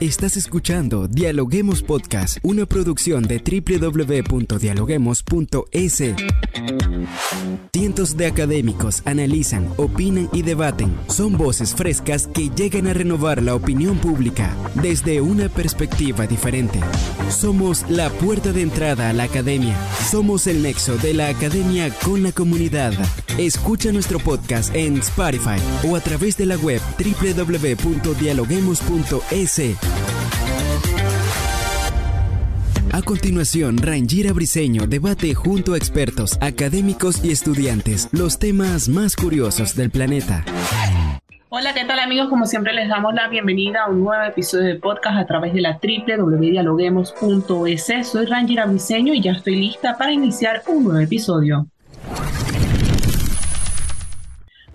Estás escuchando Dialoguemos Podcast, una producción de www.dialoguemos.es. Cientos de académicos analizan, opinan y debaten. Son voces frescas que llegan a renovar la opinión pública desde una perspectiva diferente. Somos la puerta de entrada a la academia. Somos el nexo de la academia con la comunidad. Escucha nuestro podcast en Spotify o a través de la web www.dialoguemos.es. A continuación, Rangira Briseño debate junto a expertos, académicos y estudiantes los temas más curiosos del planeta. Hola, ¿qué tal amigos? Como siempre les damos la bienvenida a un nuevo episodio de podcast a través de la www.dialoguemos.es. Soy Rangira Briseño y ya estoy lista para iniciar un nuevo episodio.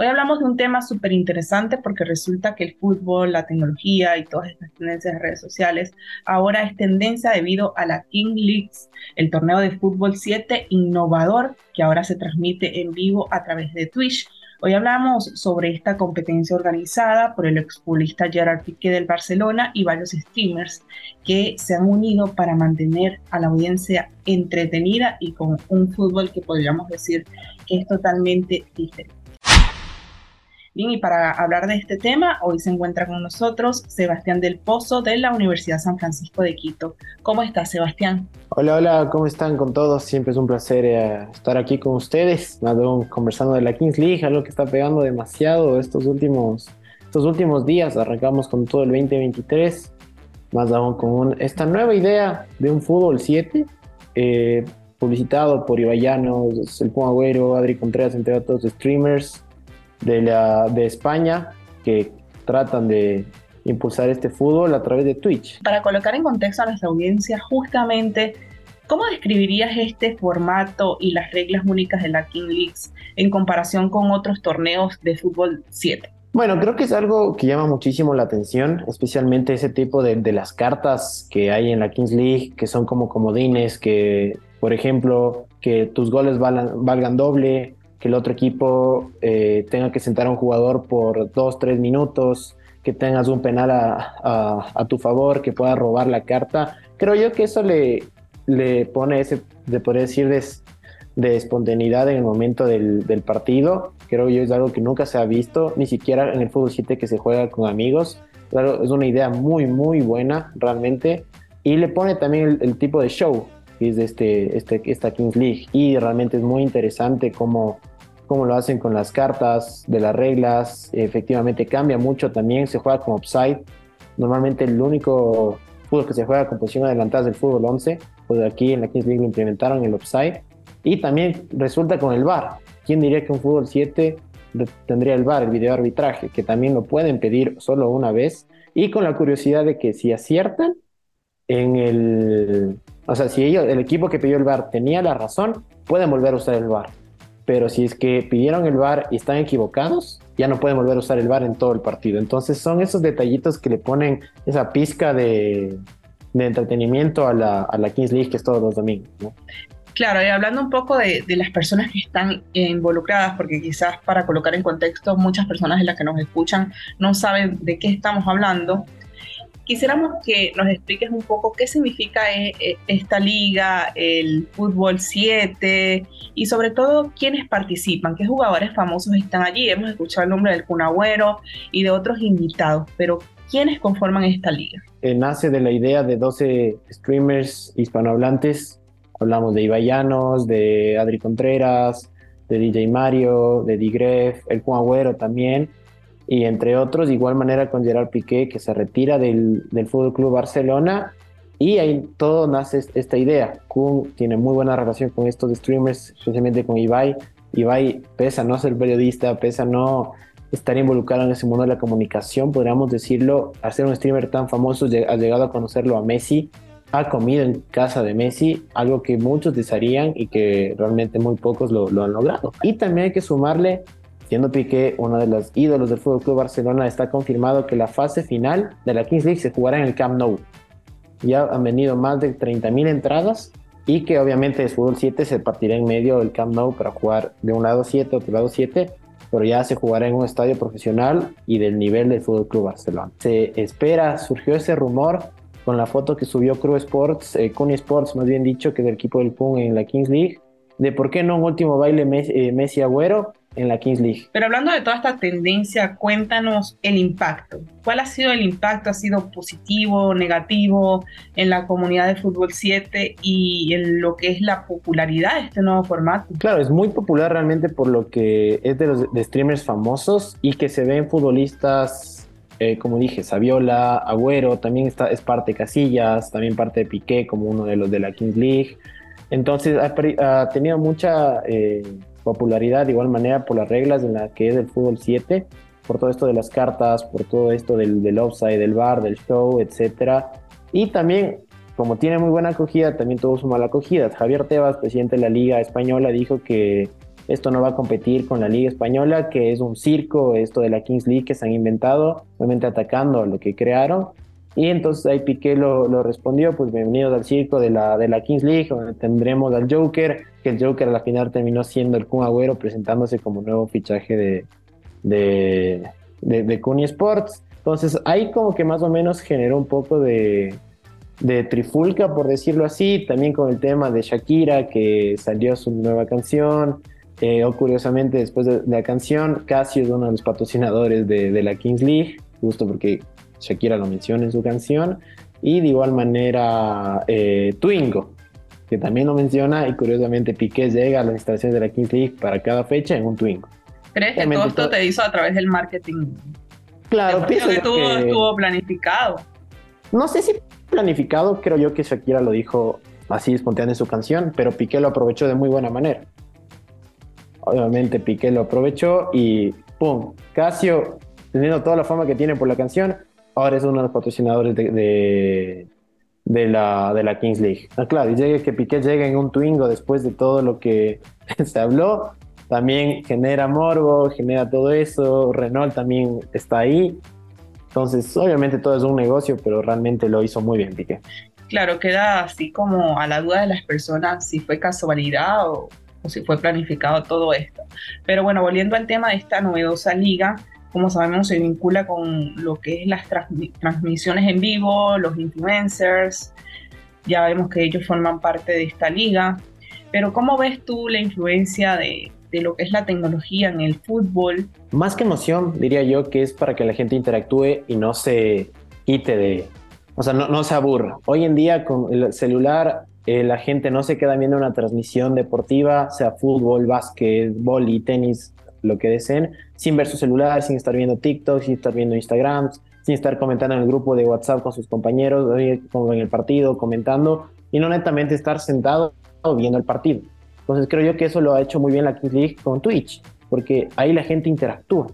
Hoy hablamos de un tema súper interesante porque resulta que el fútbol, la tecnología y todas estas tendencias de redes sociales ahora es tendencia debido a la King Leagues, el torneo de fútbol 7 innovador que ahora se transmite en vivo a través de Twitch. Hoy hablamos sobre esta competencia organizada por el expulista Gerard Piqué del Barcelona y varios streamers que se han unido para mantener a la audiencia entretenida y con un fútbol que podríamos decir que es totalmente diferente. Bien, y para hablar de este tema, hoy se encuentra con nosotros Sebastián del Pozo de la Universidad San Francisco de Quito. ¿Cómo estás, Sebastián? Hola, hola, ¿cómo están con todos? Siempre es un placer eh, estar aquí con ustedes, conversando de la Kings League, algo que está pegando demasiado estos últimos, estos últimos días. Arrancamos con todo el 2023, más aún con esta nueva idea de un fútbol 7, eh, publicitado por Ibayanos, el Puma Agüero, Adri Contreras, entre otros streamers de, la, de España que tratan de impulsar este fútbol a través de Twitch. Para colocar en contexto a nuestra audiencia, justamente, ¿cómo describirías este formato y las reglas únicas de la King Leagues en comparación con otros torneos de fútbol 7? Bueno, creo que es algo que llama muchísimo la atención, especialmente ese tipo de, de las cartas que hay en la Kings League, que son como comodines, que, por ejemplo, que tus goles valgan, valgan doble, que el otro equipo eh, tenga que sentar a un jugador por dos, tres minutos, que tengas un penal a, tu favor, que pueda robar la carta. Creo yo que eso le, le pone ese, de poder decir, de, espontaneidad en el momento del, partido. Creo yo es algo que nunca se ha visto, ni siquiera en el fútbol 7 que se juega con amigos. Claro, es una idea muy, muy buena realmente. Y le pone también el, tipo de show que es este, este, esta Kings League. Y realmente es muy interesante cómo cómo lo hacen con las cartas de las reglas. Efectivamente cambia mucho también, se juega como upside. Normalmente el único fútbol que se juega con posición adelantada es el fútbol 11, pues aquí en la Kings League lo implementaron el upside. Y también resulta con el VAR. ¿Quién diría que un fútbol 7 tendría el VAR, el video arbitraje, que también lo pueden pedir solo una vez? Y con la curiosidad de que si aciertan en el... O sea, si ellos, el equipo que pidió el VAR tenía la razón, pueden volver a usar el VAR pero si es que pidieron el VAR y están equivocados, ya no pueden volver a usar el VAR en todo el partido. Entonces son esos detallitos que le ponen esa pizca de, entretenimiento a la, Kings League que es todos los domingos. Claro, y hablando un poco de, de, las personas que están involucradas, porque quizás para colocar en contexto, muchas personas de las que nos escuchan no saben de qué estamos hablando quisiéramos que nos expliques un poco qué significa eh, eh, esta liga, el fútbol 7 y sobre todo quiénes participan, qué jugadores famosos están allí. Hemos escuchado el nombre del Cunagüero y de otros invitados, pero ¿quiénes conforman esta liga? Eh, nace de la idea de 12 streamers hispanohablantes. Hablamos de Ibayanos, de Adri Contreras, de DJ Mario, de Digref, el Cunagüero también y entre otros, de igual manera con Gerard Piqué, que se retira del, del Fútbol Club Barcelona. Y ahí todo nace esta idea. Kun tiene muy buena relación con estos streamers, especialmente con Ibai. Ibai, pesa no ser periodista, pesa no estar involucrado en ese mundo de la comunicación, podríamos decirlo, al ser un streamer tan famoso, ha llegado a conocerlo a Messi, ha comido en casa de Messi, algo que muchos desearían y que realmente muy pocos lo, lo han logrado. Y también hay que sumarle Siendo Piqué uno de los ídolos del Club Barcelona, está confirmado que la fase final de la Kings League se jugará en el Camp Nou. Ya han venido más de 30.000 entradas y que obviamente el fútbol 7 se partirá en medio del Camp Nou para jugar de un lado 7, otro lado 7. pero ya se jugará en un estadio profesional y del nivel del Fútbol Club Barcelona. Se espera, surgió ese rumor con la foto que subió Crew Sports, eh, Sports, más bien dicho, que del equipo del Kun en la Kings League, de por qué no un último baile eh, Messi, Agüero en la Kings League. Pero hablando de toda esta tendencia, cuéntanos el impacto. ¿Cuál ha sido el impacto? ¿Ha sido positivo, negativo en la comunidad de Fútbol 7 y en lo que es la popularidad de este nuevo formato? Claro, es muy popular realmente por lo que es de los de streamers famosos y que se ven futbolistas eh, como dije, Saviola, Agüero, también está, es parte de Casillas, también parte de Piqué como uno de los de la Kings League. Entonces ha, tenido mucha eh, popularidad de igual manera por las reglas de la que es el fútbol 7, por todo esto de las cartas, por todo esto del, del offside, del bar, del show, etc. Y también, como tiene muy buena acogida, también tuvo su mala acogida. Javier Tebas, presidente de la Liga Española, dijo que esto no va a competir con la Liga Española, que es un circo, esto de la Kings League que se han inventado, obviamente atacando a lo que crearon. Y entonces ahí Piqué lo, respondió, pues bienvenidos al circo de la, de la Kings League, donde tendremos al Joker, que el Joker a la final terminó siendo el Kun Agüero, presentándose como nuevo fichaje de, de, de, de Sports. Entonces ahí como que más o menos generó un poco de, de trifulca, por decirlo así, también con el tema de Shakira, que salió su nueva canción, eh, o curiosamente después de, la canción, Casio es uno de los patrocinadores de, de la Kings League, justo porque Shakira lo menciona en su canción, y de igual manera eh, Twingo, que también lo menciona, y curiosamente Piqué llega a las instalaciones de la Kings League para cada fecha en un Twingo. ¿Crees que todo esto te hizo a través del marketing? Claro, pienso que, que estuvo planificado. No sé si planificado, creo yo que Shakira lo dijo así espontáneo en su canción, pero Piqué lo aprovechó de muy buena manera. Obviamente Piqué lo aprovechó y ¡pum! Casio, teniendo toda la fama que tiene por la canción, ahora es uno de los patrocinadores de, de, la, de la Kings League. Ah, claro, y llegue que Piqué llegue en un Twingo después de todo lo que se habló, también genera morbo, genera todo eso. Renault también está ahí. Entonces, obviamente todo es un negocio, pero realmente lo hizo muy bien Piqué. Claro, queda así como a la duda de las personas si fue casualidad o, o si fue planificado todo esto. Pero bueno, volviendo al tema de esta novedosa liga, como sabemos, se vincula con lo que es las transmisiones en vivo, los influencers. Ya vemos que ellos forman parte de esta liga. Pero ¿cómo ves tú la influencia de, lo que es la tecnología en el fútbol? Más que emoción, diría yo que es para que la gente interactúe y no se quite de... O sea, no, no se aburra. Hoy en día con el celular eh, la gente no se queda viendo una transmisión deportiva, sea fútbol, básquet, y tenis, lo que deseen, sin ver su celular, sin estar viendo TikTok, sin estar viendo Instagram, sin estar comentando en el grupo de WhatsApp con sus compañeros, como en el partido, comentando, y no netamente estar sentado viendo el partido. Entonces creo yo que eso lo ha hecho muy bien la Kings League con Twitch, porque ahí la gente interactúa.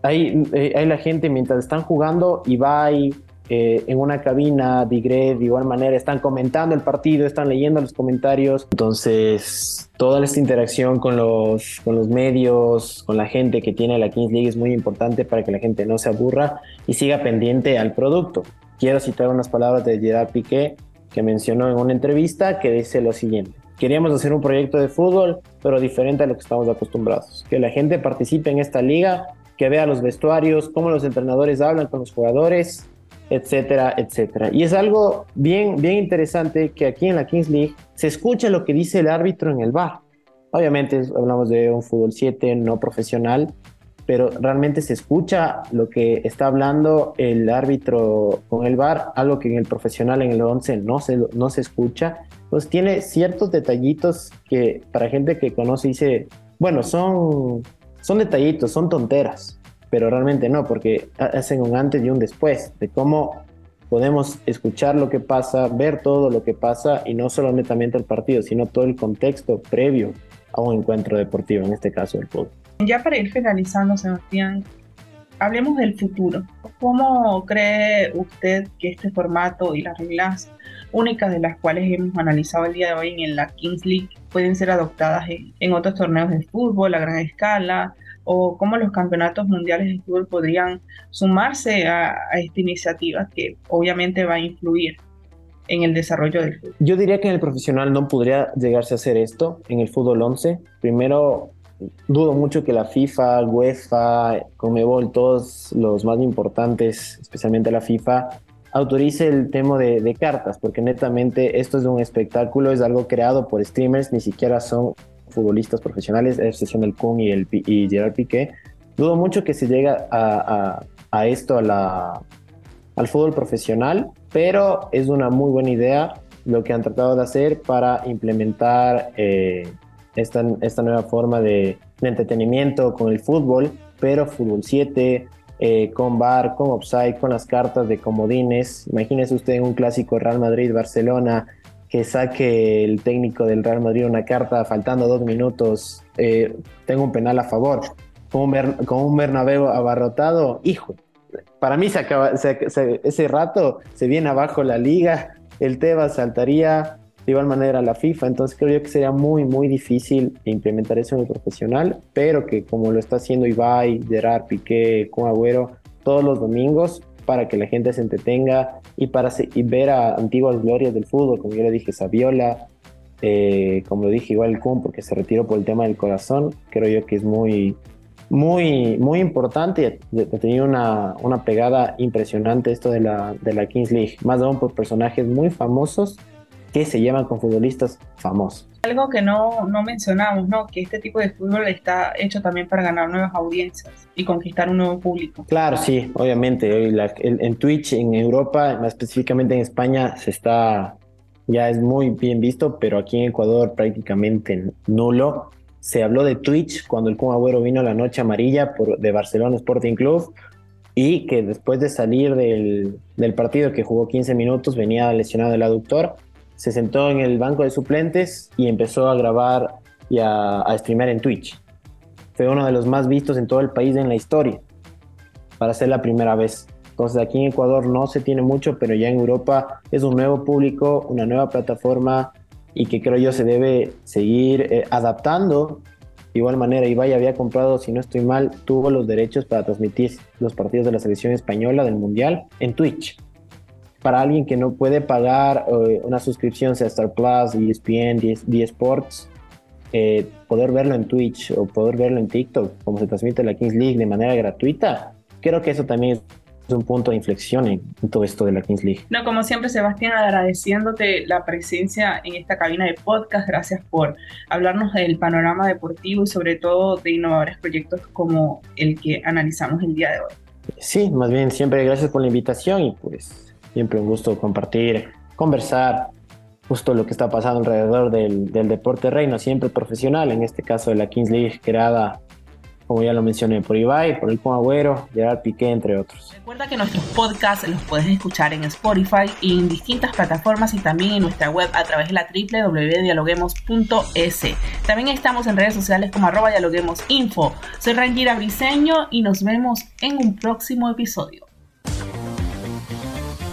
Ahí, eh, ahí la gente mientras están jugando y va y eh, en una cabina, Digre, de igual manera, están comentando el partido, están leyendo los comentarios. Entonces, toda esta interacción con los, con los medios, con la gente que tiene la Kings League es muy importante para que la gente no se aburra y siga pendiente al producto. Quiero citar unas palabras de Gerard Piqué que mencionó en una entrevista que dice lo siguiente. Queríamos hacer un proyecto de fútbol, pero diferente a lo que estamos acostumbrados. Que la gente participe en esta liga, que vea los vestuarios, cómo los entrenadores hablan con los jugadores, etcétera, etcétera. Y es algo bien, bien interesante que aquí en la Kings League se escucha lo que dice el árbitro en el bar. Obviamente hablamos de un fútbol 7 no profesional, pero realmente se escucha lo que está hablando el árbitro con el bar, algo que en el profesional, en el 11, no se, no se escucha. Pues tiene ciertos detallitos que para gente que conoce dice, bueno, son, son detallitos, son tonteras, pero realmente no, porque hacen un antes y un después de cómo podemos escuchar lo que pasa, ver todo lo que pasa y no solo netamente el partido, sino todo el contexto previo a un encuentro deportivo, en este caso el fútbol. Ya para ir finalizando, Sebastián, hablemos del futuro. ¿Cómo cree usted que este formato y las reglas únicas de las cuales hemos analizado el día de hoy en la Kings League pueden ser adoptadas en, en otros torneos de fútbol a gran escala o cómo los campeonatos mundiales de fútbol podrían sumarse a, esta iniciativa que obviamente va a influir en el desarrollo del fútbol. Yo diría que en el profesional no podría llegarse a hacer esto, en el fútbol 11. Primero, dudo mucho que la FIFA, UEFA, Comebol, todos los más importantes, especialmente la FIFA, autorice el tema de, cartas, porque netamente esto es un espectáculo, es algo creado por streamers, ni siquiera son futbolistas profesionales, es excepción del Kun y, Gerard Piqué. Dudo mucho que se llegue a, esto, la, al fútbol profesional, pero es una muy buena idea lo que han tratado de hacer para implementar eh, esta, nueva forma de, de, entretenimiento con el fútbol, pero fútbol 7, eh, con bar, con offside, con las cartas de comodines. Imagínese usted en un clásico Real Madrid-Barcelona que saque el técnico del Real Madrid una carta faltando dos minutos, eh, tengo un penal a favor, con un, con un Bernabéu abarrotado, hijo, para mí se acaba, ese rato se viene abajo la liga, el Tebas saltaría, de igual manera la FIFA. Entonces creo yo que sería muy, muy difícil implementar eso en el profesional, pero que como lo está haciendo Ibai, Gerard, Piqué, con Agüero, todos los domingos, para que la gente se entretenga y para ver a antiguas glorias del fútbol, como yo le dije, Saviola, eh, como lo dije igual el Kun, porque se retiró por el tema del corazón, creo yo que es muy, muy, muy importante. Ha tenido una, una pegada impresionante esto de la, de la Kings League, más aún por personajes muy famosos que se llevan con futbolistas famosos. Algo que no, no mencionamos, ¿no? Que este tipo de fútbol está hecho también para ganar nuevas audiencias y conquistar un nuevo público. Claro, sí, obviamente. en Twitch, en Europa, más específicamente en España, se está, ya es muy bien visto, pero aquí en Ecuador prácticamente nulo. Se habló de Twitch cuando el Kun Agüero vino a la noche amarilla por, de Barcelona Sporting Club y que después de salir del, del partido que jugó 15 minutos venía lesionado el aductor se sentó en el banco de suplentes y empezó a grabar y a, a streamear en Twitch. Fue uno de los más vistos en todo el país en la historia, para ser la primera vez. Entonces aquí en Ecuador no se tiene mucho, pero ya en Europa es un nuevo público, una nueva plataforma y que creo yo se debe seguir eh, adaptando. De igual manera, Ibai había comprado, si no estoy mal, tuvo los derechos para transmitir los partidos de la selección española del Mundial en Twitch para alguien que no puede pagar eh, una suscripción, sea Star Plus, ESPN, D Sports, eh, poder verlo en Twitch o poder verlo en TikTok, como se transmite la Kings League de manera gratuita, creo que eso también es un punto de inflexión en, todo esto de la Kings League. No, como siempre, Sebastián, agradeciéndote la presencia en esta cabina de podcast. Gracias por hablarnos del panorama deportivo y sobre todo de innovadores proyectos como el que analizamos el día de hoy. Sí, más bien siempre gracias por la invitación y pues Siempre un gusto compartir, conversar, justo lo que está pasando alrededor del, deporte reino, siempre profesional, en este caso de la Kings League, creada, como ya lo mencioné, por Ibai, por el Puma Agüero, Gerard Piqué, entre otros. Recuerda que nuestros podcasts los puedes escuchar en Spotify y en distintas plataformas y también en nuestra web a través de la www.dialoguemos.es. También estamos en redes sociales como arroba dialoguemosinfo. Soy Rangira Briseño y nos vemos en un próximo episodio.